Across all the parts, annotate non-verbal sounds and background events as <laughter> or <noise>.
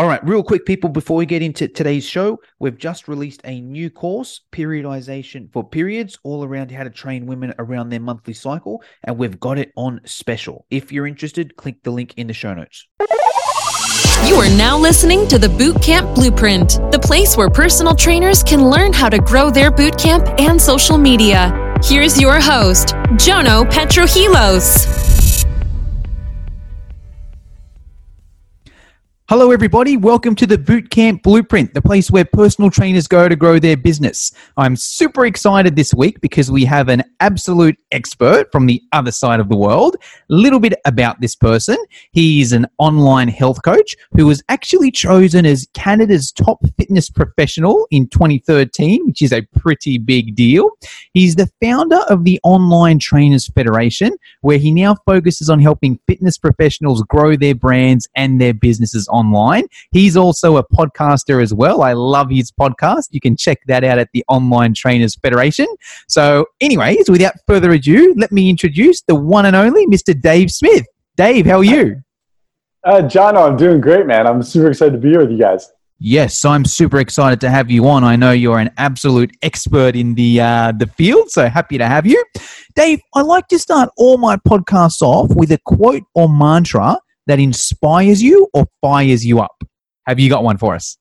All right, real quick, people, before we get into today's show, we've just released a new course, Periodization for Periods, all around how to train women around their monthly cycle, and we've got it on special. If you're interested, click the link in the show notes. You are now listening to the Bootcamp Blueprint, the place where personal trainers can learn how to grow their bootcamp and social media. Here's your host, Jono Petrohilos. Hello, everybody. Welcome to the Bootcamp Blueprint, the place where personal trainers go to grow their business. I'm super excited this week because we have an absolute expert from the other side of the world. A little bit about this person. He's an online health coach who was actually chosen as Canada's top fitness professional in 2013, which is a pretty big deal. He's the founder of the Online Trainers Federation, where he now focuses on helping fitness professionals grow their brands and their businesses on online. He's also a podcaster as well. I love his podcast. You can check that out at the Online Trainers Federation. So, anyways, without further ado, let me introduce the one and only Mr. Dave Smith. Dave, how are you? Uh, John, I'm doing great, man. I'm super excited to be here with you guys. Yes, I'm super excited to have you on. I know you're an absolute expert in the uh, the field, so happy to have you, Dave. I like to start all my podcasts off with a quote or mantra that inspires you or fires you up? Have you got one for us?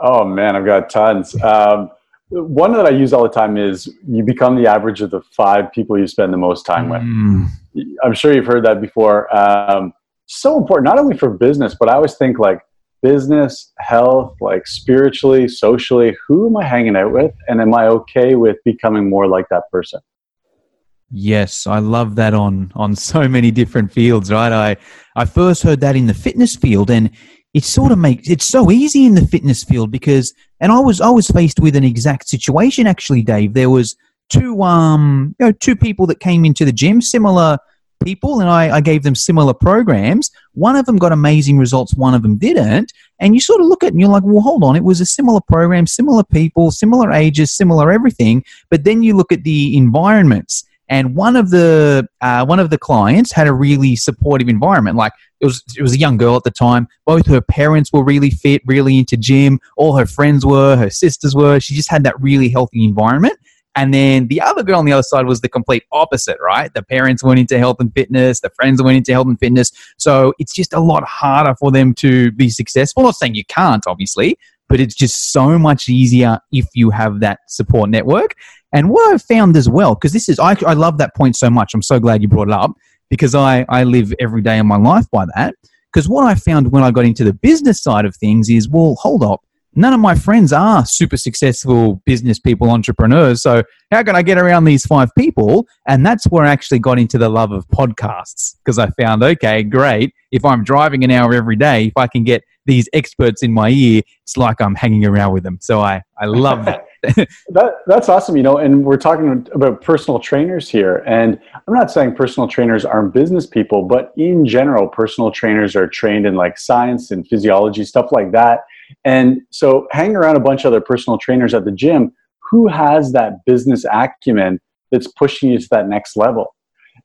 Oh man, I've got tons. Um, one that I use all the time is you become the average of the five people you spend the most time with. Mm. I'm sure you've heard that before. Um, so important, not only for business, but I always think like business, health, like spiritually, socially, who am I hanging out with? And am I okay with becoming more like that person? Yes, I love that on on <laughs> so many different fields, right? I I first heard that in the fitness field and it sort of makes it's so easy in the fitness field because and I was I was faced with an exact situation actually, Dave. There was two um you know two people that came into the gym, similar people, and I, I gave them similar programs. One of them got amazing results, one of them didn't. And you sort of look at it and you're like, well, hold on, it was a similar program, similar people, similar ages, similar everything. But then you look at the environments and one of the uh, one of the clients had a really supportive environment. Like it was it was a young girl at the time. Both her parents were really fit, really into gym. All her friends were, her sisters were. She just had that really healthy environment. And then the other girl on the other side was the complete opposite, right? The parents went into health and fitness, the friends went into health and fitness. So it's just a lot harder for them to be successful. not saying you can't, obviously, but it's just so much easier if you have that support network. And what I've found as well, because this is, I, I love that point so much. I'm so glad you brought it up because I, I live every day of my life by that. Because what I found when I got into the business side of things is, well, hold up. None of my friends are super successful business people, entrepreneurs. So, how can I get around these five people? And that's where I actually got into the love of podcasts because I found, okay, great. If I'm driving an hour every day, if I can get these experts in my ear, it's like I'm hanging around with them. So, I, I love that. <laughs> that, that's awesome, you know, and we're talking about personal trainers here. And I'm not saying personal trainers aren't business people, but in general, personal trainers are trained in like science and physiology, stuff like that. And so hang around a bunch of other personal trainers at the gym who has that business acumen that's pushing you to that next level.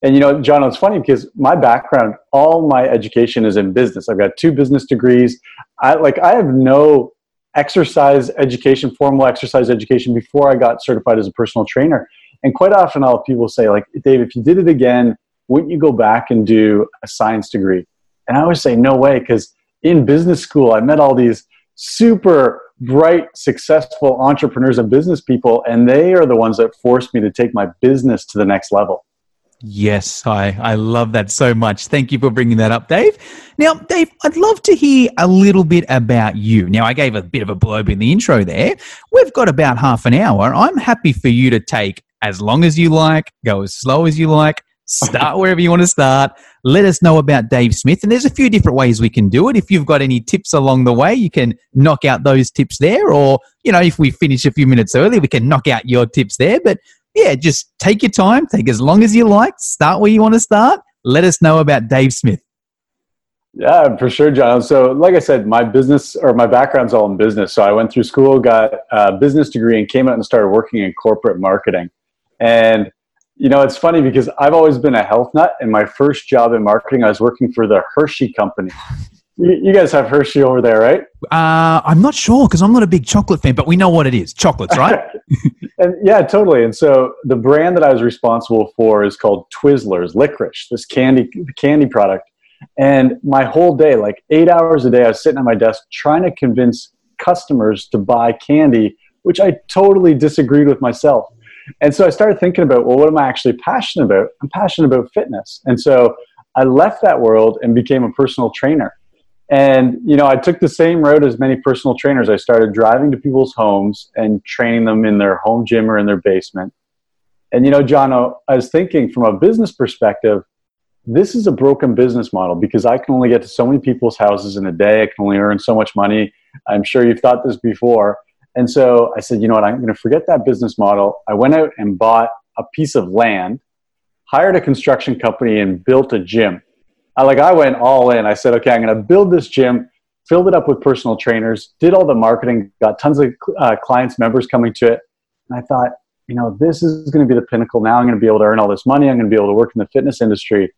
And you know, John, it's funny because my background, all my education is in business. I've got two business degrees. I like I have no exercise education, formal exercise education before I got certified as a personal trainer. And quite often I'll people say, like, Dave, if you did it again, wouldn't you go back and do a science degree? And I always say, no way, because in business school, I met all these super bright, successful entrepreneurs and business people, and they are the ones that forced me to take my business to the next level. Yes, I, I love that so much. Thank you for bringing that up, Dave. Now, Dave, I'd love to hear a little bit about you. Now, I gave a bit of a blurb in the intro there. We've got about half an hour. I'm happy for you to take as long as you like, go as slow as you like, start <laughs> wherever you want to start. Let us know about Dave Smith. And there's a few different ways we can do it. If you've got any tips along the way, you can knock out those tips there. Or, you know, if we finish a few minutes early, we can knock out your tips there. But yeah, just take your time, take as long as you like, start where you want to start. Let us know about Dave Smith. Yeah, for sure, John. So, like I said, my business or my background's all in business. So, I went through school, got a business degree, and came out and started working in corporate marketing. And, you know, it's funny because I've always been a health nut. And my first job in marketing, I was working for the Hershey Company. You, guys have Hershey over there, right? Uh, I'm not sure because I'm not a big chocolate fan, but we know what it is chocolates, right? <laughs> and yeah, totally. And so the brand that I was responsible for is called Twizzlers Licorice, this candy candy product. And my whole day, like eight hours a day, I was sitting at my desk trying to convince customers to buy candy, which I totally disagreed with myself. And so I started thinking about, well, what am I actually passionate about? I'm passionate about fitness. And so I left that world and became a personal trainer. And, you know, I took the same road as many personal trainers. I started driving to people's homes and training them in their home gym or in their basement. And, you know, John, I was thinking from a business perspective, this is a broken business model because I can only get to so many people's houses in a day. I can only earn so much money. I'm sure you've thought this before. And so I said, you know what, I'm going to forget that business model. I went out and bought a piece of land, hired a construction company, and built a gym. I, like I went all in. I said, okay, I'm going to build this gym, filled it up with personal trainers, did all the marketing, got tons of uh, clients, members coming to it. And I thought, you know, this is going to be the pinnacle. Now I'm going to be able to earn all this money. I'm going to be able to work in the fitness industry.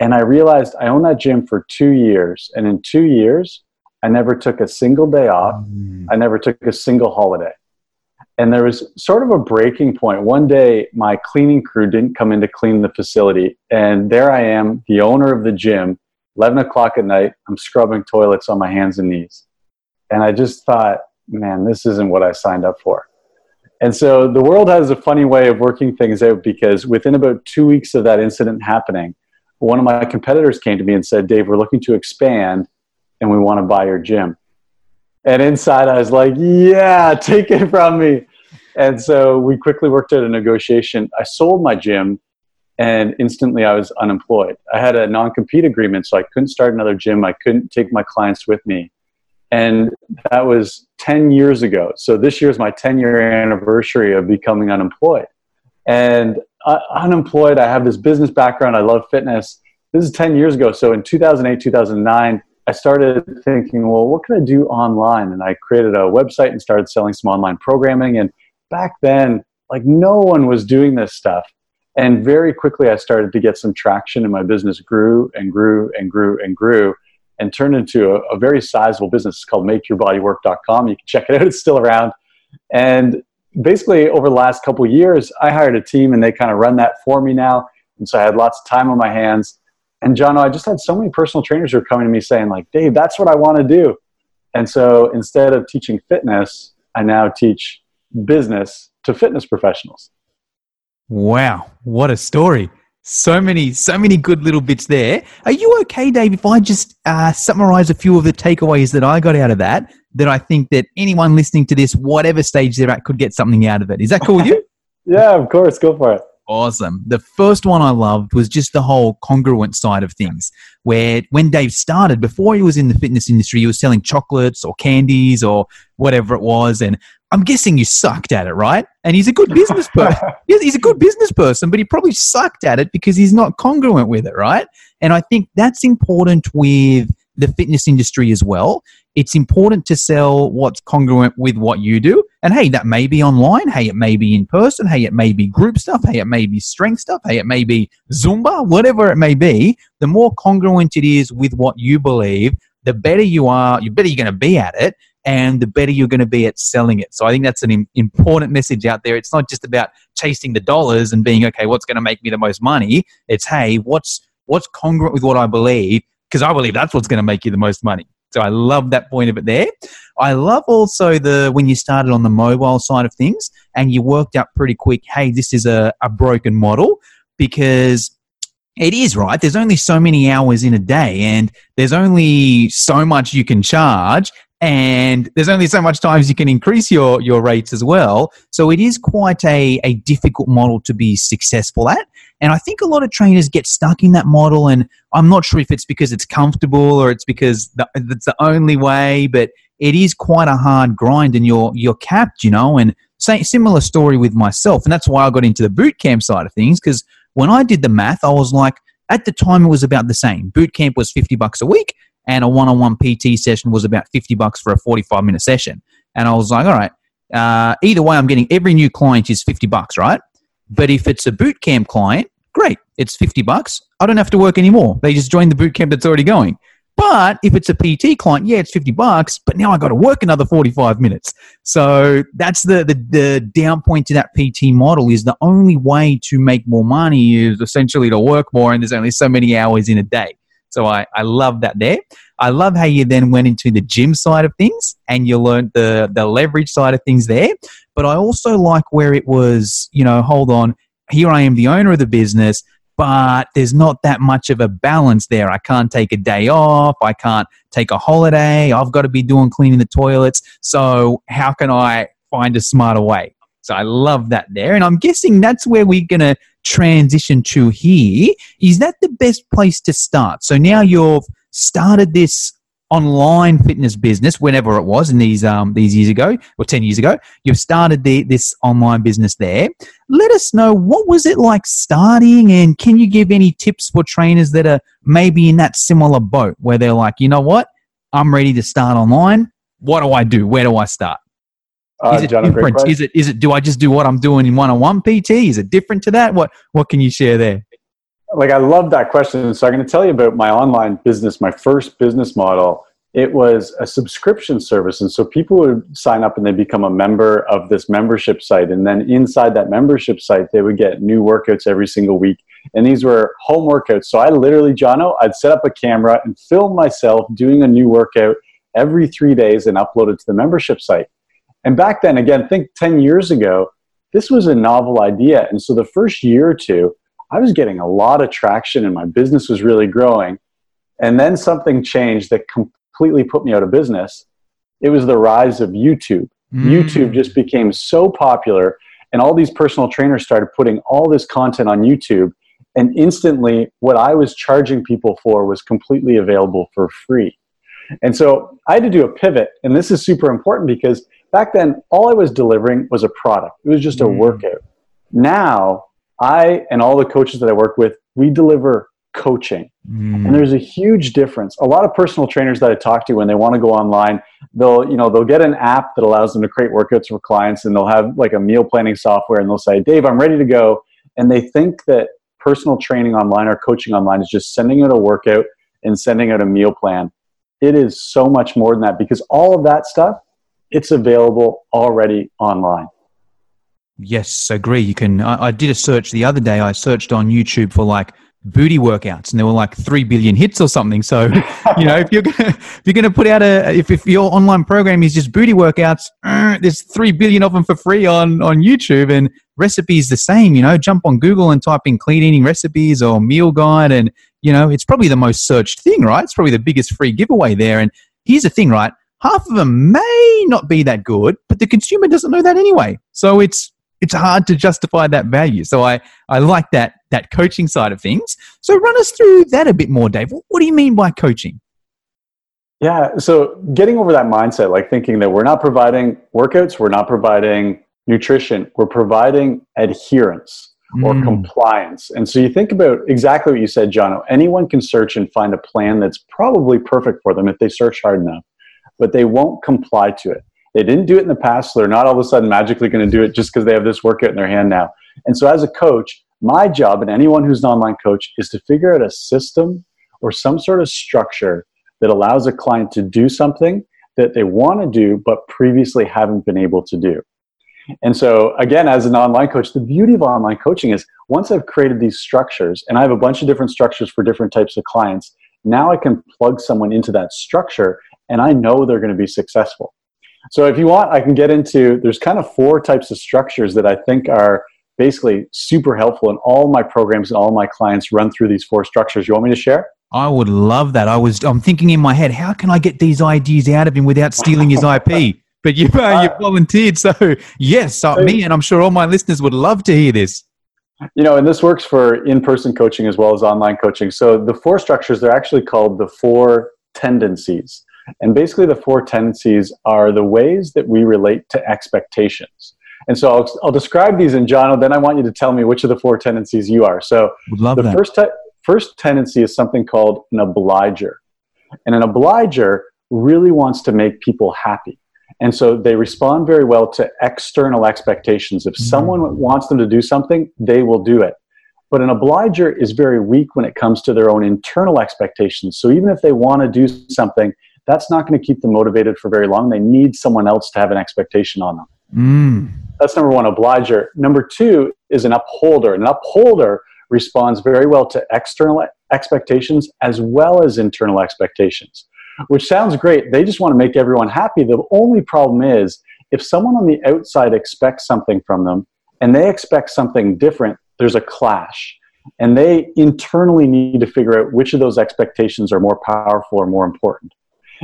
And I realized I owned that gym for two years. And in two years, I never took a single day off. Mm. I never took a single holiday. And there was sort of a breaking point. One day, my cleaning crew didn't come in to clean the facility. And there I am, the owner of the gym, 11 o'clock at night. I'm scrubbing toilets on my hands and knees. And I just thought, man, this isn't what I signed up for. And so the world has a funny way of working things out because within about two weeks of that incident happening, one of my competitors came to me and said, Dave, we're looking to expand and we want to buy your gym. And inside, I was like, yeah, take it from me. And so we quickly worked out a negotiation. I sold my gym and instantly I was unemployed. I had a non compete agreement, so I couldn't start another gym. I couldn't take my clients with me. And that was 10 years ago. So this year is my 10 year anniversary of becoming unemployed. And uh, unemployed, I have this business background. I love fitness. This is 10 years ago. So in 2008, 2009, I started thinking, well, what can I do online? And I created a website and started selling some online programming. And back then, like no one was doing this stuff. And very quickly, I started to get some traction, and my business grew and grew and grew and grew and turned into a, a very sizable business. It's called MakeYourBodyWork.com. You can check it out, it's still around. And basically, over the last couple years, I hired a team and they kind of run that for me now. And so I had lots of time on my hands and John, I just had so many personal trainers who are coming to me saying, like, Dave, that's what I want to do. And so instead of teaching fitness, I now teach business to fitness professionals. Wow, what a story. So many, so many good little bits there. Are you okay, Dave, if I just uh, summarize a few of the takeaways that I got out of that, that I think that anyone listening to this, whatever stage they're at, could get something out of it? Is that cool with you? <laughs> yeah, of course. Go for it awesome. The first one I loved was just the whole congruent side of things, where when Dave started, before he was in the fitness industry, he was selling chocolates or candies or whatever it was. And I'm guessing you sucked at it, right? And he's a good business person. <laughs> he's a good business person, but he probably sucked at it because he's not congruent with it, right? And I think that's important with the fitness industry as well. It's important to sell what's congruent with what you do. And hey, that may be online. Hey, it may be in person. Hey, it may be group stuff. Hey, it may be strength stuff. Hey, it may be Zumba, whatever it may be. The more congruent it is with what you believe, the better you are, the better you're going to be at it and the better you're going to be at selling it. So I think that's an important message out there. It's not just about chasing the dollars and being okay, what's going to make me the most money? It's hey, what's what's congruent with what I believe because I believe that's what's going to make you the most money. So I love that point of it there. I love also the when you started on the mobile side of things and you worked out pretty quick, hey, this is a, a broken model because it is right. There's only so many hours in a day and there's only so much you can charge and there's only so much times you can increase your, your rates as well. So it is quite a, a difficult model to be successful at. And I think a lot of trainers get stuck in that model. And I'm not sure if it's because it's comfortable or it's because the, it's the only way, but it is quite a hard grind and you're, you're capped, you know, and same, similar story with myself. And that's why I got into the boot camp side of things. Cause when I did the math, I was like, at the time it was about the same. Boot camp was 50 bucks a week and a one-on-one PT session was about 50 bucks for a 45 minute session. And I was like, all right, uh, either way, I'm getting every new client is 50 bucks, right? But if it's a boot camp client, great, it's 50 bucks. I don't have to work anymore. They just join the boot camp that's already going. But if it's a PT client, yeah, it's 50 bucks, but now I got to work another 45 minutes. So that's the, the, the down point to that PT model is the only way to make more money is essentially to work more and there's only so many hours in a day. So I, I love that there. I love how you then went into the gym side of things and you learned the, the leverage side of things there. But I also like where it was, you know, hold on, here I am the owner of the business, but there's not that much of a balance there. I can't take a day off. I can't take a holiday. I've got to be doing cleaning the toilets. So, how can I find a smarter way? So, I love that there. And I'm guessing that's where we're going to transition to here. Is that the best place to start? So, now you've started this online fitness business, whenever it was in these um, these years ago or ten years ago, you've started the, this online business there. Let us know what was it like starting, and can you give any tips for trainers that are maybe in that similar boat where they're like, you know what, I'm ready to start online. What do I do? Where do I start? Uh, is it John, different? Is it is it do I just do what I'm doing in one on one PT? Is it different to that? What what can you share there? like I love that question. So I'm going to tell you about my online business, my first business model. It was a subscription service. And so people would sign up and they become a member of this membership site. And then inside that membership site, they would get new workouts every single week. And these were home workouts. So I literally, Jono, I'd set up a camera and film myself doing a new workout every three days and upload it to the membership site. And back then, again, think 10 years ago, this was a novel idea. And so the first year or two, I was getting a lot of traction and my business was really growing. And then something changed that completely put me out of business. It was the rise of YouTube. Mm. YouTube just became so popular, and all these personal trainers started putting all this content on YouTube. And instantly, what I was charging people for was completely available for free. And so I had to do a pivot. And this is super important because back then, all I was delivering was a product, it was just a mm. workout. Now, I and all the coaches that I work with, we deliver coaching. Mm. And there's a huge difference. A lot of personal trainers that I talk to when they want to go online, they'll, you know, they'll get an app that allows them to create workouts for clients and they'll have like a meal planning software and they'll say, "Dave, I'm ready to go." And they think that personal training online or coaching online is just sending out a workout and sending out a meal plan. It is so much more than that because all of that stuff it's available already online. Yes, agree. You can. I, I, did a search the other day. I searched on YouTube for like booty workouts, and there were like three billion hits or something. So, <laughs> you know, if you're gonna if you're gonna put out a if, if your online program is just booty workouts, uh, there's three billion of them for free on on YouTube, and recipes the same. You know, jump on Google and type in clean eating recipes or meal guide, and you know, it's probably the most searched thing, right? It's probably the biggest free giveaway there. And here's the thing, right? Half of them may not be that good, but the consumer doesn't know that anyway. So it's it's hard to justify that value. So I, I like that that coaching side of things. So run us through that a bit more, Dave. What do you mean by coaching? Yeah, so getting over that mindset, like thinking that we're not providing workouts, we're not providing nutrition, we're providing adherence or mm. compliance. And so you think about exactly what you said, John. Anyone can search and find a plan that's probably perfect for them if they search hard enough, but they won't comply to it. They didn't do it in the past, so they're not all of a sudden magically going to do it just because they have this workout in their hand now. And so, as a coach, my job and anyone who's an online coach is to figure out a system or some sort of structure that allows a client to do something that they want to do but previously haven't been able to do. And so, again, as an online coach, the beauty of online coaching is once I've created these structures and I have a bunch of different structures for different types of clients, now I can plug someone into that structure and I know they're going to be successful. So if you want, I can get into, there's kind of four types of structures that I think are basically super helpful in all my programs and all my clients run through these four structures. You want me to share? I would love that. I was, I'm thinking in my head, how can I get these ideas out of him without stealing his IP? <laughs> But you, uh, you volunteered. So yes, uh, me and I'm sure all my listeners would love to hear this. You know, and this works for in-person coaching as well as online coaching. So the four structures, they're actually called the four tendencies. And basically, the four tendencies are the ways that we relate to expectations. And so I'll, I'll describe these in John, and then I want you to tell me which of the four tendencies you are. So the that. first, te- first tendency is something called an obliger. And an obliger really wants to make people happy. And so they respond very well to external expectations. If mm-hmm. someone wants them to do something, they will do it. But an obliger is very weak when it comes to their own internal expectations. So even if they want to do something, that's not going to keep them motivated for very long. They need someone else to have an expectation on them. Mm. That's number one, obliger. Number two is an upholder. An upholder responds very well to external expectations as well as internal expectations, which sounds great. They just want to make everyone happy. The only problem is if someone on the outside expects something from them and they expect something different, there's a clash. And they internally need to figure out which of those expectations are more powerful or more important.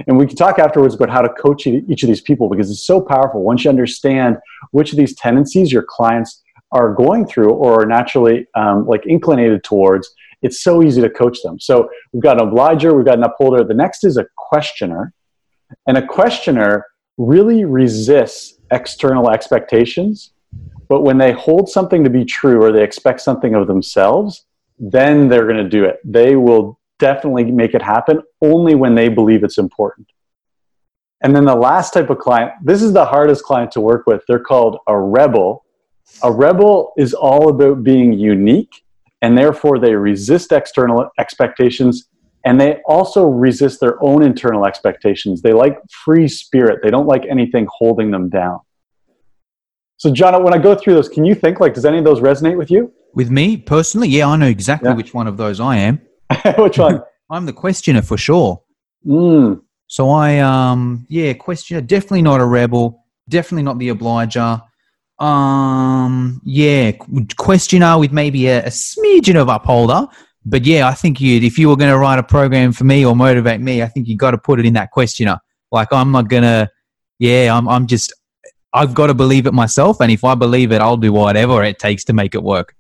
And we can talk afterwards about how to coach each of these people because it's so powerful. Once you understand which of these tendencies your clients are going through or are naturally um, like inclinated towards, it's so easy to coach them. So we've got an obliger, we've got an upholder. The next is a questioner. And a questioner really resists external expectations. But when they hold something to be true or they expect something of themselves, then they're going to do it. They will definitely make it happen only when they believe it's important. And then the last type of client, this is the hardest client to work with. They're called a rebel. A rebel is all about being unique, and therefore they resist external expectations and they also resist their own internal expectations. They like free spirit, they don't like anything holding them down. So, John, when I go through those, can you think like, does any of those resonate with you? With me personally, yeah, I know exactly yeah. which one of those I am. <laughs> which one? <laughs> I'm the questioner for sure. Mm. So I, um, yeah, questioner, definitely not a rebel, definitely not the obliger. Um, yeah, questioner with maybe a, a smidgen of upholder, but yeah, I think you if you were going to write a program for me or motivate me, I think you got to put it in that questioner. Like I'm not gonna, yeah, I'm I'm just I've got to believe it myself, and if I believe it, I'll do whatever it takes to make it work.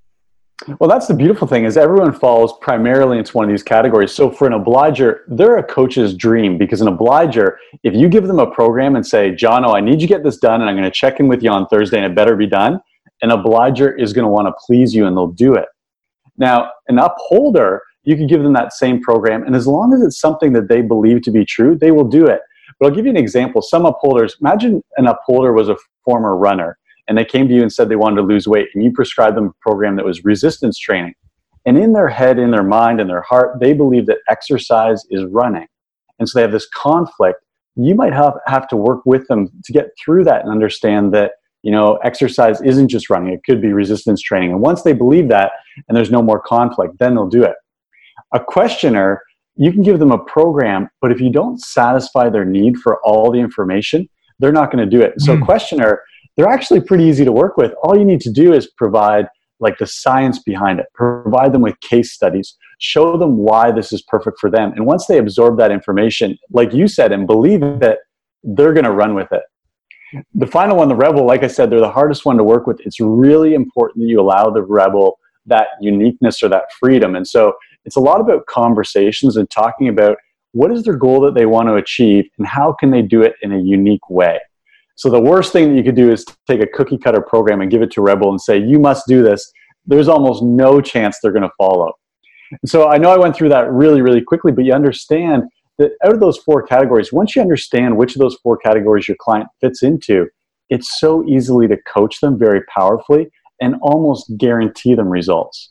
Well, that's the beautiful thing is everyone falls primarily into one of these categories. So for an obliger, they're a coach's dream because an obliger, if you give them a program and say, John, oh, I need you to get this done and I'm going to check in with you on Thursday and it better be done, an obliger is going to want to please you and they'll do it. Now, an upholder, you can give them that same program and as long as it's something that they believe to be true, they will do it. But I'll give you an example. Some upholders, imagine an upholder was a former runner and they came to you and said they wanted to lose weight, and you prescribed them a program that was resistance training. And in their head, in their mind, in their heart, they believe that exercise is running. And so they have this conflict. You might have, have to work with them to get through that and understand that you know exercise isn't just running it could be resistance training and once they believe that and there's no more conflict then they'll do it a questioner you can give them a program but if you don't satisfy their need for all the information they're not going to do it so mm. questioner they're actually pretty easy to work with. All you need to do is provide like the science behind it, provide them with case studies, show them why this is perfect for them. And once they absorb that information, like you said, and believe it, they're going to run with it. The final one, the rebel, like I said, they're the hardest one to work with. It's really important that you allow the rebel that uniqueness or that freedom. And so it's a lot about conversations and talking about what is their goal that they want to achieve and how can they do it in a unique way. So the worst thing that you could do is take a cookie cutter program and give it to Rebel and say, you must do this. There's almost no chance they're going to follow. And so I know I went through that really, really quickly, but you understand that out of those four categories, once you understand which of those four categories your client fits into, it's so easily to coach them very powerfully and almost guarantee them results.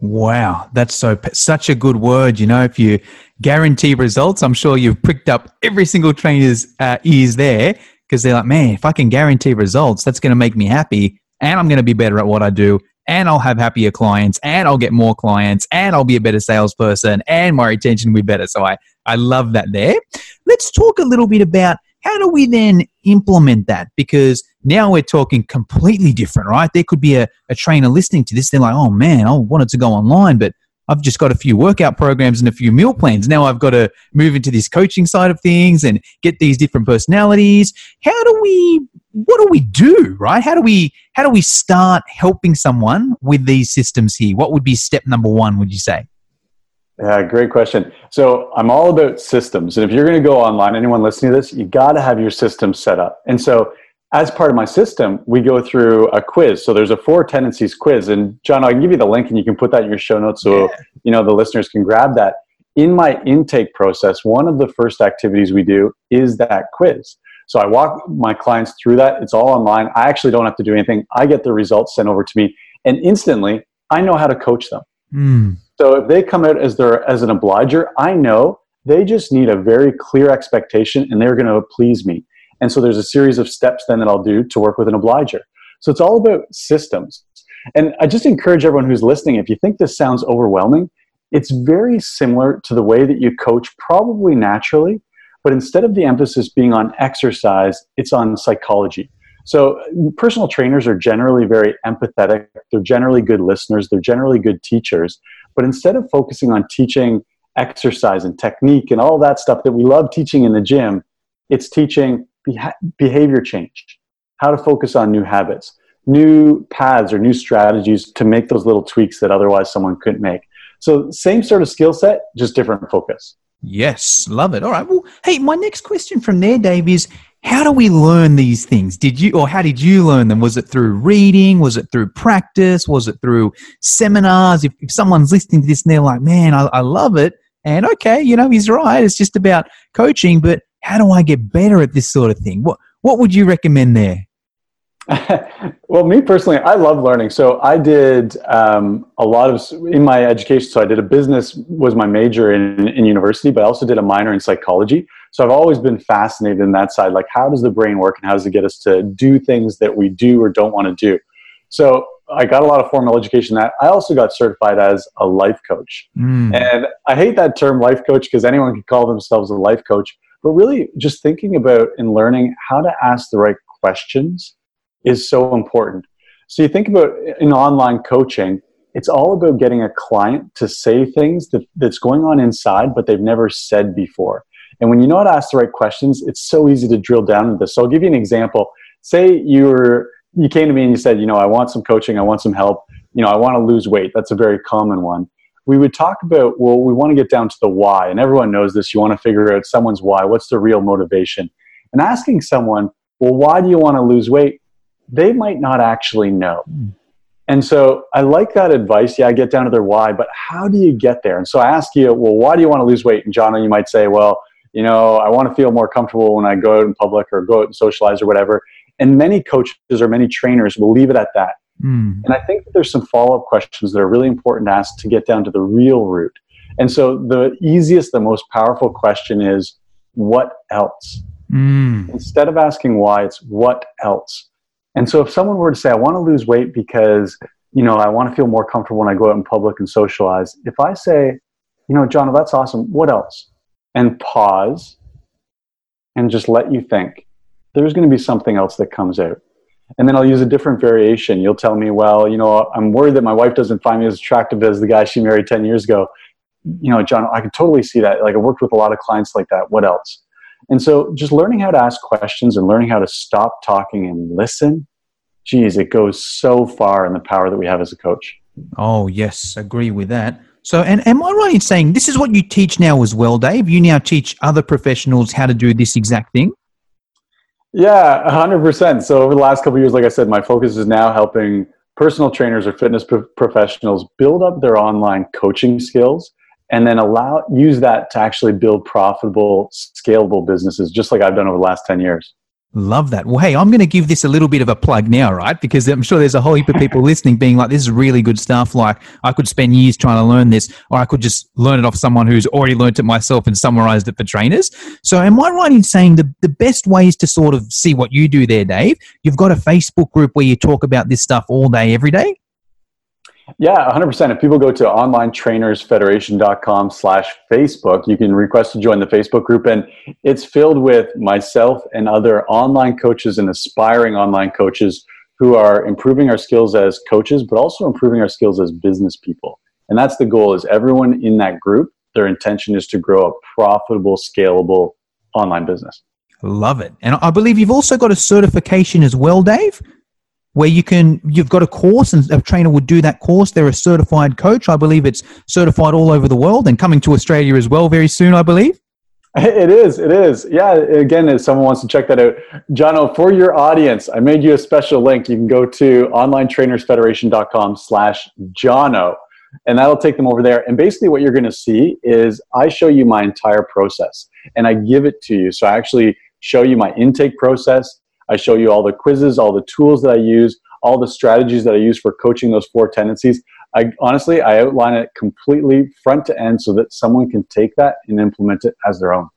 Wow, that's so such a good word. You know, if you guarantee results, I'm sure you've pricked up every single trainer's uh, ears there because they're like, man, if I can guarantee results, that's going to make me happy and I'm going to be better at what I do and I'll have happier clients and I'll get more clients and I'll be a better salesperson and my retention will be better. So I, I love that there. Let's talk a little bit about how do we then implement that? Because now we're talking completely different, right? There could be a, a trainer listening to this. They're like, oh man, I wanted to go online, but I've just got a few workout programs and a few meal plans. Now I've got to move into this coaching side of things and get these different personalities. How do we what do we do, right? How do we how do we start helping someone with these systems here? What would be step number 1 would you say? Yeah, great question. So I'm all about systems. And if you're going to go online, anyone listening to this, you got to have your system set up. And so as part of my system, we go through a quiz. So there's a four tendencies quiz, and John, I can give you the link, and you can put that in your show notes, so yeah. you know the listeners can grab that. In my intake process, one of the first activities we do is that quiz. So I walk my clients through that. It's all online. I actually don't have to do anything. I get the results sent over to me, and instantly, I know how to coach them. Mm. So if they come out as their as an obliger, I know they just need a very clear expectation and they're going to please me. And so there's a series of steps then that I'll do to work with an obliger. So it's all about systems. And I just encourage everyone who's listening, if you think this sounds overwhelming, it's very similar to the way that you coach, probably naturally, but instead of the emphasis being on exercise, it's on psychology. So, personal trainers are generally very empathetic, they're generally good listeners, they're generally good teachers. But instead of focusing on teaching exercise and technique and all that stuff that we love teaching in the gym, it's teaching behavior change, how to focus on new habits, new paths or new strategies to make those little tweaks that otherwise someone couldn't make. So, same sort of skill set, just different focus. Yes, love it. All right. Well, hey, my next question from there, Dave, is how do we learn these things? Did you, or how did you learn them? Was it through reading? Was it through practice? Was it through seminars? If, if someone's listening to this and they're like, man, I, I love it. And okay, you know, he's right. It's just about coaching, but how do I get better at this sort of thing? What, what would you recommend there? <laughs> well, me personally, I love learning. So I did um, a lot of in my education. So I did a business was my major in, in university, but I also did a minor in psychology. So I've always been fascinated in that side. Like, how does the brain work, and how does it get us to do things that we do or don't want to do? So I got a lot of formal education. That I also got certified as a life coach, mm. and I hate that term life coach because anyone can call themselves a life coach. But really, just thinking about and learning how to ask the right questions is so important. So you think about in online coaching, it's all about getting a client to say things that, that's going on inside, but they've never said before. And when you know how to ask the right questions, it's so easy to drill down into this. So I'll give you an example. Say you were you came to me and you said, you know, I want some coaching, I want some help, you know, I want to lose weight. That's a very common one. We would talk about, well, we want to get down to the why, and everyone knows this. You want to figure out someone's why. What's the real motivation? And asking someone, well, why do you want to lose weight? they might not actually know. Hmm. And so I like that advice. Yeah, I get down to their why, but how do you get there? And so I ask you, well, why do you want to lose weight? And John, you might say, well, you know, I want to feel more comfortable when I go out in public or go out and socialize or whatever. And many coaches or many trainers will leave it at that. Mm. And I think that there's some follow up questions that are really important to ask to get down to the real root. And so the easiest, the most powerful question is, what else? Mm. Instead of asking why, it's what else? And so if someone were to say, I want to lose weight because, you know, I want to feel more comfortable when I go out in public and socialize, if I say, you know, John, that's awesome, what else? And pause and just let you think, there's going to be something else that comes out. And then I'll use a different variation. You'll tell me, well, you know, I'm worried that my wife doesn't find me as attractive as the guy she married 10 years ago. You know, John, I can totally see that. Like I worked with a lot of clients like that. What else? And so just learning how to ask questions and learning how to stop talking and listen, geez, it goes so far in the power that we have as a coach. Oh, yes, agree with that. So, and am I right in saying this is what you teach now as well, Dave? You now teach other professionals how to do this exact thing? Yeah, 100%. So, over the last couple years, like I said, my focus is now helping personal trainers or fitness pro- professionals build up their online coaching skills and then allow use that to actually build profitable scalable businesses just like i've done over the last 10 years Love that. Well, hey, I'm going to give this a little bit of a plug now, right? Because I'm sure there's a whole heap of people listening being like, this is really good stuff. Like, I could spend years trying to learn this, or I could just learn it off someone who's already learned it myself and summarized it for trainers. So, am I right in saying the, the best ways to sort of see what you do there, Dave? You've got a Facebook group where you talk about this stuff all day, every day? Yeah, 100%. If people go to onlinetrainersfederation.com slash Facebook, you can request to join the Facebook group. And it's filled with myself and other online coaches and aspiring online coaches who are improving our skills as coaches, but also improving our skills as business people. And that's the goal is everyone in that group, their intention is to grow a profitable, scalable online business. Love it. And I believe you've also got a certification as well, Dave where you can you've got a course and a trainer would do that course. They're a certified coach. I believe it's certified all over the world and coming to australia as well very soon i believe. <laughs> It is it is. Yeah again if someone wants to check that out jono for your audience i made you a special link. You can go to onlinetrainersfederation.com slash jono and that'll take them over there. And basically what you're going to see is i show you my entire process and i give it to you. So i actually show you my intake process I show you all the quizzes, all the tools that I use, all the strategies that I use for coaching those four tendencies. I honestly, I outline it completely front to end so that someone can take that and implement it as their own.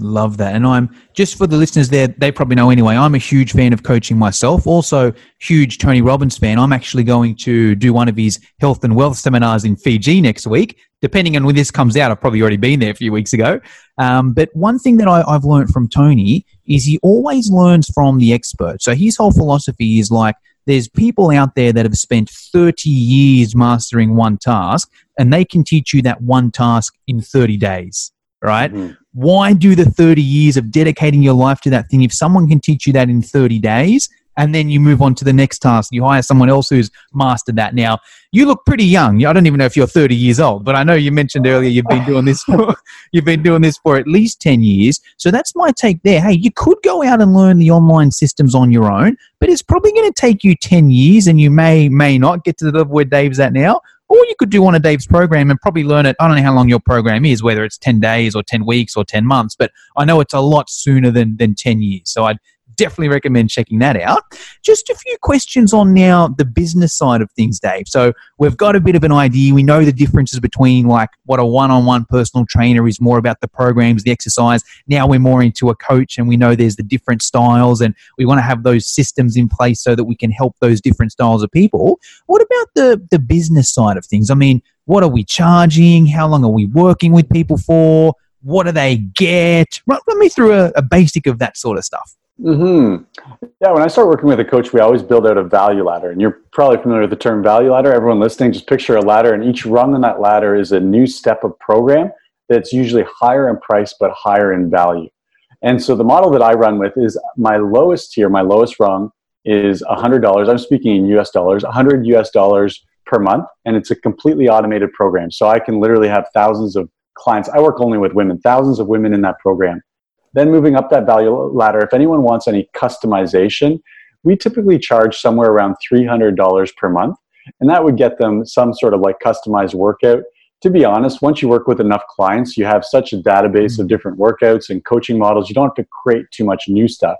Love that. And I'm just for the listeners there, they probably know anyway. I'm a huge fan of coaching myself. Also, huge Tony Robbins fan. I'm actually going to do one of his health and wealth seminars in Fiji next week. Depending on when this comes out, I've probably already been there a few weeks ago. Um, but one thing that I, I've learned from Tony is he always learns from the expert. So his whole philosophy is like, there's people out there that have spent 30 years mastering one task and they can teach you that one task in 30 days right mm-hmm. why do the 30 years of dedicating your life to that thing if someone can teach you that in 30 days and then you move on to the next task. You hire someone else who's mastered that. Now, you look pretty young. I don't even know if you're 30 years old, but I know you mentioned earlier you've been doing this <laughs> for, you've been doing this for at least 10 years. So that's my take there. Hey, you could go out and learn the online systems on your own, but it's probably going to take you 10 years and you may may not get to the level where Dave's at now. Or you could do one of Dave's program and probably learn it. I don't know how long your program is, whether it's 10 days or 10 weeks or 10 months, but I know it's a lot sooner than, than 10 years. So I'd definitely recommend checking that out. Just a few questions on now the business side of things, Dave. So we've got a bit of an idea. We know the differences between like what a one-on-one personal trainer is more about the programs, the exercise. Now we're more into a coach and we know there's the different styles and we want to have those systems in place so that we can help those different styles of people. What about the the business side of things? I mean, what are we charging? How long are we working with people for? What do they get? Run, me through a, a basic of that sort of stuff. Hmm. Yeah. When I start working with a coach, we always build out a value ladder, and you're probably familiar with the term value ladder. Everyone listening, just picture a ladder, and each rung on that ladder is a new step of program that's usually higher in price but higher in value. And so the model that I run with is my lowest tier, my lowest rung is $100. I'm speaking in US dollars, 100 US dollars per month, and it's a completely automated program. So I can literally have thousands of clients. I work only with women, thousands of women in that program then moving up that value ladder, if anyone wants any customization, we typically charge somewhere around $300 per month. And that would get them some sort of like customized workout. To be honest, once you work with enough clients, you have such a database of mm-hmm. different workouts and coaching models, you don't have to create too much new stuff.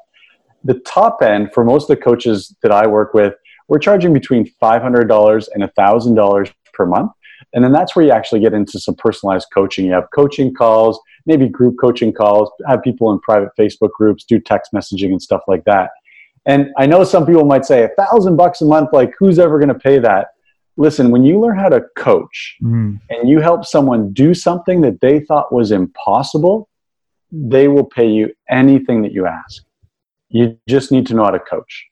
The top end for most of the coaches that I work with, we're charging between $500 and $1,000 per month. And then that's where you actually get into some personalized coaching. You have coaching calls, maybe group coaching calls, have people in private Facebook groups, do text messaging and stuff like that. And I know some people might say a thousand bucks a month, like who's ever going to pay that? Listen, when you learn how to coach mm. and you help someone do something that they thought was impossible, they will pay you anything that you ask. You just need to know how to coach.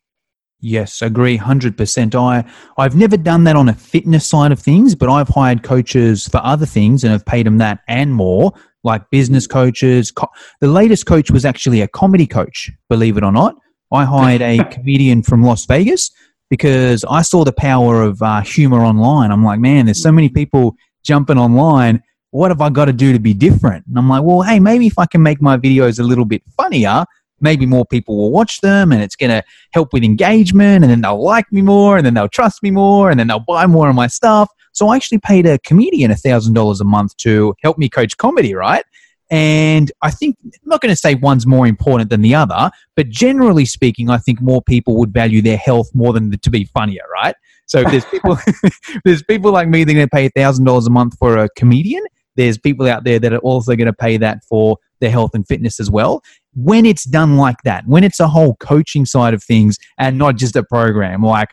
Yes, agree 100%. I, I've never done that on a fitness side of things, but I've hired coaches for other things and have paid them that and more, like business coaches. Co- the latest coach was actually a comedy coach, believe it or not. I hired a <laughs> comedian from Las Vegas because I saw the power of uh, humor online. I'm like, man, there's so many people jumping online. What have I got to do to be different? And I'm like, well, hey, maybe if I can make my videos a little bit funnier, maybe more people will watch them and it's going to help with engagement and then they'll like me more and then they'll trust me more and then they'll buy more of my stuff. So I actually paid a comedian $1,000 a month to help me coach comedy, right? And I think, I'm not going to say one's more important than the other, but generally speaking, I think more people would value their health more than the, to be funnier, right? So if there's people, <laughs> <laughs> there's people like me that are going to pay $1,000 a month for a comedian, there's people out there that are also going to pay that for their health and fitness as well when it's done like that, when it's a whole coaching side of things and not just a program, like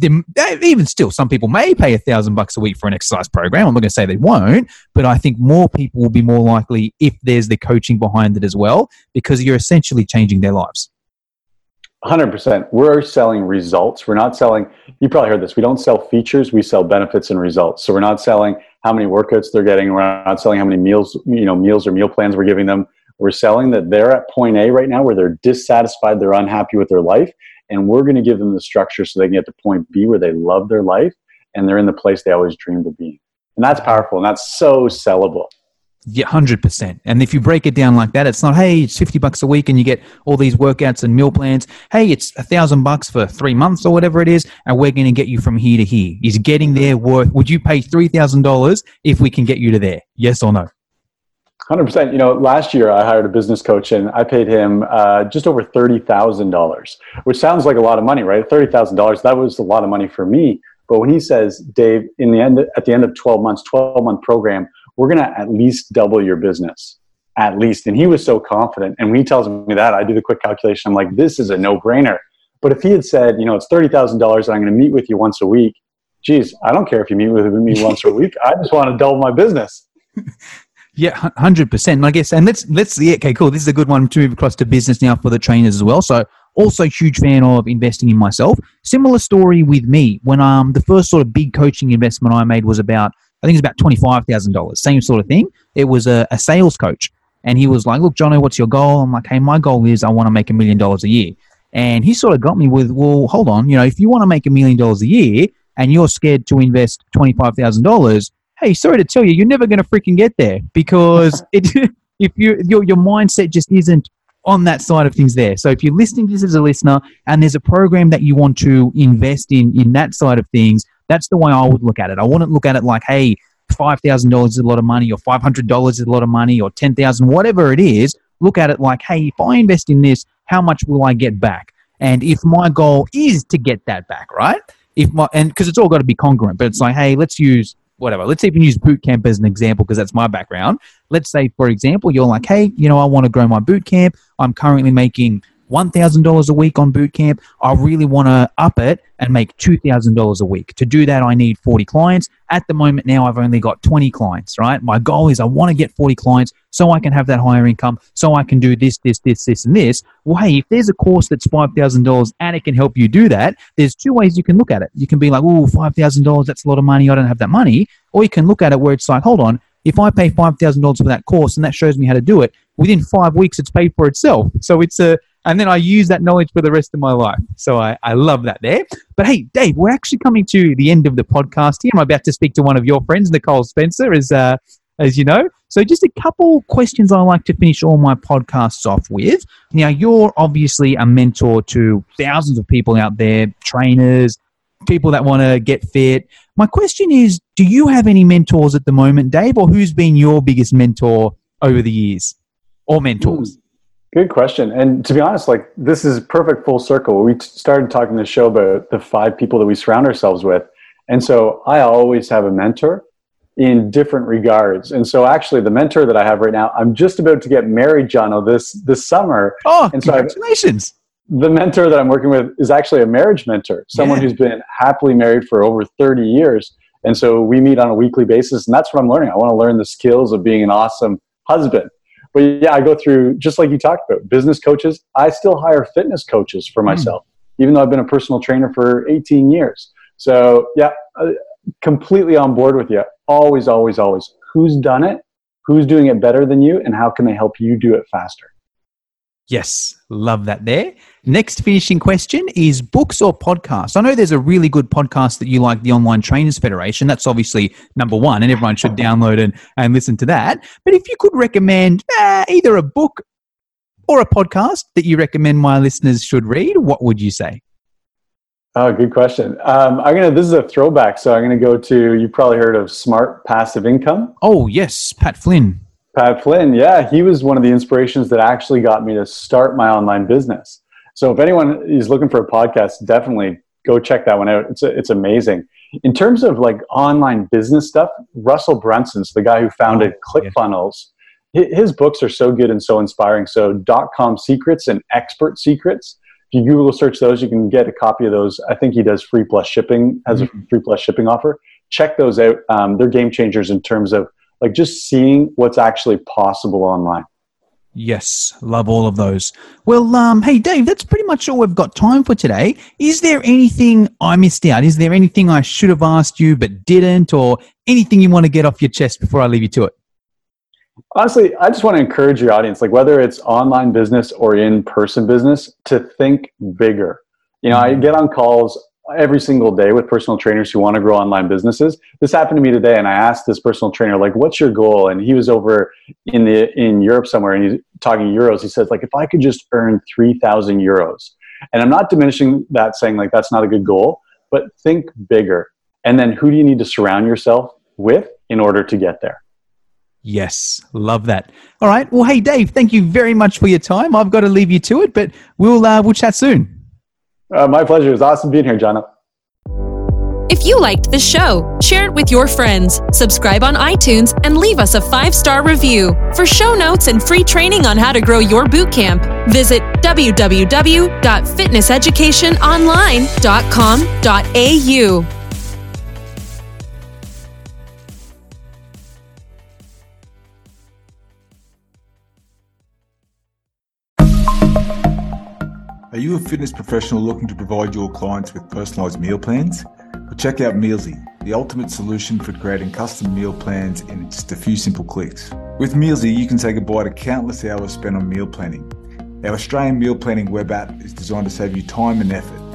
even still, some people may pay a thousand bucks a week for an exercise program. I'm not going to say they won't, but I think more people will be more likely if there's the coaching behind it as well, because you're essentially changing their lives. 100%. We're selling results. We're not selling, you probably heard this, we don't sell features, we sell benefits and results. So we're not selling how many workouts they're getting, we're not selling how many meals, you know, meals or meal plans we're giving them we're selling that they're at point A right now where they're dissatisfied, they're unhappy with their life, and we're going to give them the structure so they can get to point B where they love their life and they're in the place they always dreamed of being. And that's powerful and that's so sellable. Yeah, hundred percent. And if you break it down like that, it's not hey, it's fifty bucks a week and you get all these workouts and meal plans. Hey, it's a thousand bucks for three months or whatever it is, and we're going to get you from here to here. Is getting there worth? Would you pay three thousand dollars if we can get you to there? Yes or no? Hundred percent. You know, last year I hired a business coach and I paid him uh, just over thirty thousand dollars, which sounds like a lot of money, right? Thirty thousand dollars. That was a lot of money for me. But when he says, Dave, in the end, at the end of 12 months, 12 month program, we're going to at least double your business, at least. And he was so confident. And when he tells me that, I do the quick calculation. I'm like, this is a no brainer. But if he had said, you know, it's $30,000 and I'm going to meet with you once a week, geez, I don't care if you meet with me once a week. I just want to double my business. <laughs> Yeah, hundred percent. I guess, and let's let's yeah, okay, cool. This is a good one to move across to business now for the trainers as well. So, also huge fan of investing in myself. Similar story with me when um the first sort of big coaching investment I made was about I think it's about twenty five thousand dollars. Same sort of thing. It was a, a sales coach, and he was like, "Look, Jono, what's your goal?" I'm like, "Hey, my goal is I want to make a million dollars a year." And he sort of got me with, "Well, hold on, you know, if you want to make a million dollars a year and you're scared to invest twenty five thousand dollars." Hey, sorry to tell you, you're never going to freaking get there because <laughs> it, <laughs> if you your your mindset just isn't on that side of things there. So if you're listening to this as a listener and there's a program that you want to invest in in that side of things, that's the way I would look at it. I wouldn't look at it like, hey, five thousand dollars is a lot of money, or five hundred dollars is a lot of money, or ten thousand, whatever it is. Look at it like, hey, if I invest in this, how much will I get back? And if my goal is to get that back, right? If my and because it's all got to be congruent, but it's like, hey, let's use whatever. Let's even use boot camp as an example because that's my background. Let's say, for example, you're like, hey, you know, I want to grow my boot camp. I'm currently making $1,000 a week on boot camp. I really want to up it and make $2,000 a week. To do that, I need 40 clients. At the moment now, I've only got 20 clients, right? My goal is I want to get 40 clients so I can have that higher income, so I can do this, this, this, this, and this. Well, hey, if there's a course that's $5,000 and it can help you do that, there's two ways you can look at it. You can be like, oh, $5,000, that's a lot of money. I don't have that money. Or you can look at it where it's like, hold on, if I pay $5,000 for that course and that shows me how to do it, within five weeks it's paid for itself. So it's a, and then I use that knowledge for the rest of my life. So I, I love that there. But hey, Dave, we're actually coming to the end of the podcast here. I'm about to speak to one of your friends, Nicole Spencer, as uh, as you know. So just a couple questions I like to finish all my podcasts off with. Now, you're obviously a mentor to thousands of people out there, trainers, people that want to get fit. My question is, do you have any mentors at the moment, Dave, or who's been your biggest mentor over the years or mentors? Good question. And to be honest, like this is perfect full circle. We started talking the show about the five people that we surround ourselves with. And so I always have a mentor in different regards. And so actually the mentor that I have right now, I'm just about to get married, Jono, this this summer. Oh, and so congratulations. I've, the mentor that I'm working with is actually a marriage mentor, someone yeah. who's been happily married for over 30 years. And so we meet on a weekly basis, and that's what I'm learning. I want to learn the skills of being an awesome husband but yeah, I go through just like you talked about business coaches. I still hire fitness coaches for hmm. myself, mm. even though I've been a personal trainer for 18 years. So yeah, completely on board with you. Always, always, always. Who's done it? Who's doing it better than you? And how can they help you do it faster? Yes, love that there. Next finishing question is books or podcasts. I know there's a really good podcast that you like, the Online Trainers Federation. That's obviously number one, and everyone should download and, and listen to that. But if you could recommend uh, either a book or a podcast that you recommend my listeners should read, what would you say? Oh, good question. Um, I'm gonna. This is a throwback, so I'm gonna go to. You probably heard of Smart Passive Income. Oh yes, Pat Flynn. Pat Flynn, yeah, he was one of the inspirations that actually got me to start my online business. So if anyone is looking for a podcast, definitely go check that one out. It's a, it's amazing. In terms of like online business stuff, Russell Brunson's the guy who founded oh, ClickFunnels. His books are so good and so inspiring. So dot com secrets and expert secrets. If you Google search those, you can get a copy of those. I think he does free plus shipping, has mm-hmm. a free plus shipping offer. Check those out. Um, they're game changers in terms of like just seeing what's actually possible online. Yes, love all of those. Well, um, hey Dave, that's pretty much all we've got time for today. Is there anything I missed out? Is there anything I should have asked you but didn't, or anything you want to get off your chest before I leave you to it? Honestly, I just want to encourage your audience, like whether it's online business or in person business, to think bigger. You know, I mm-hmm. get on calls every single day with personal trainers who want to grow online businesses. This happened to me today, and I asked this personal trainer, like, "What's your goal?" And he was over in the in Europe somewhere, and he's talking euros. He says, like, if I could just earn three thousand euros, and I'm not diminishing that, saying like that's not a good goal, but think bigger. And then, who do you need to surround yourself with in order to get there? Yes, love that. All right. Well, hey, Dave, thank you very much for your time. I've got to leave you to it, but we'll uh, we'll chat soon. Uh, my pleasure. It was awesome being here, John. If you liked this show, share it with your friends, subscribe on iTunes, and leave us a five star review. For show notes and free training on how to grow your bootcamp, visit www.fitnesseducationonline.com.au. Are you a fitness professional looking to provide your clients with personalized meal plans? Well, check out Mealsy, the ultimate solution for creating custom meal plans in just a few simple clicks. With Mealsy, you can say goodbye to countless hours spent on meal planning. Our Australian meal planning web app is designed to save you time and effort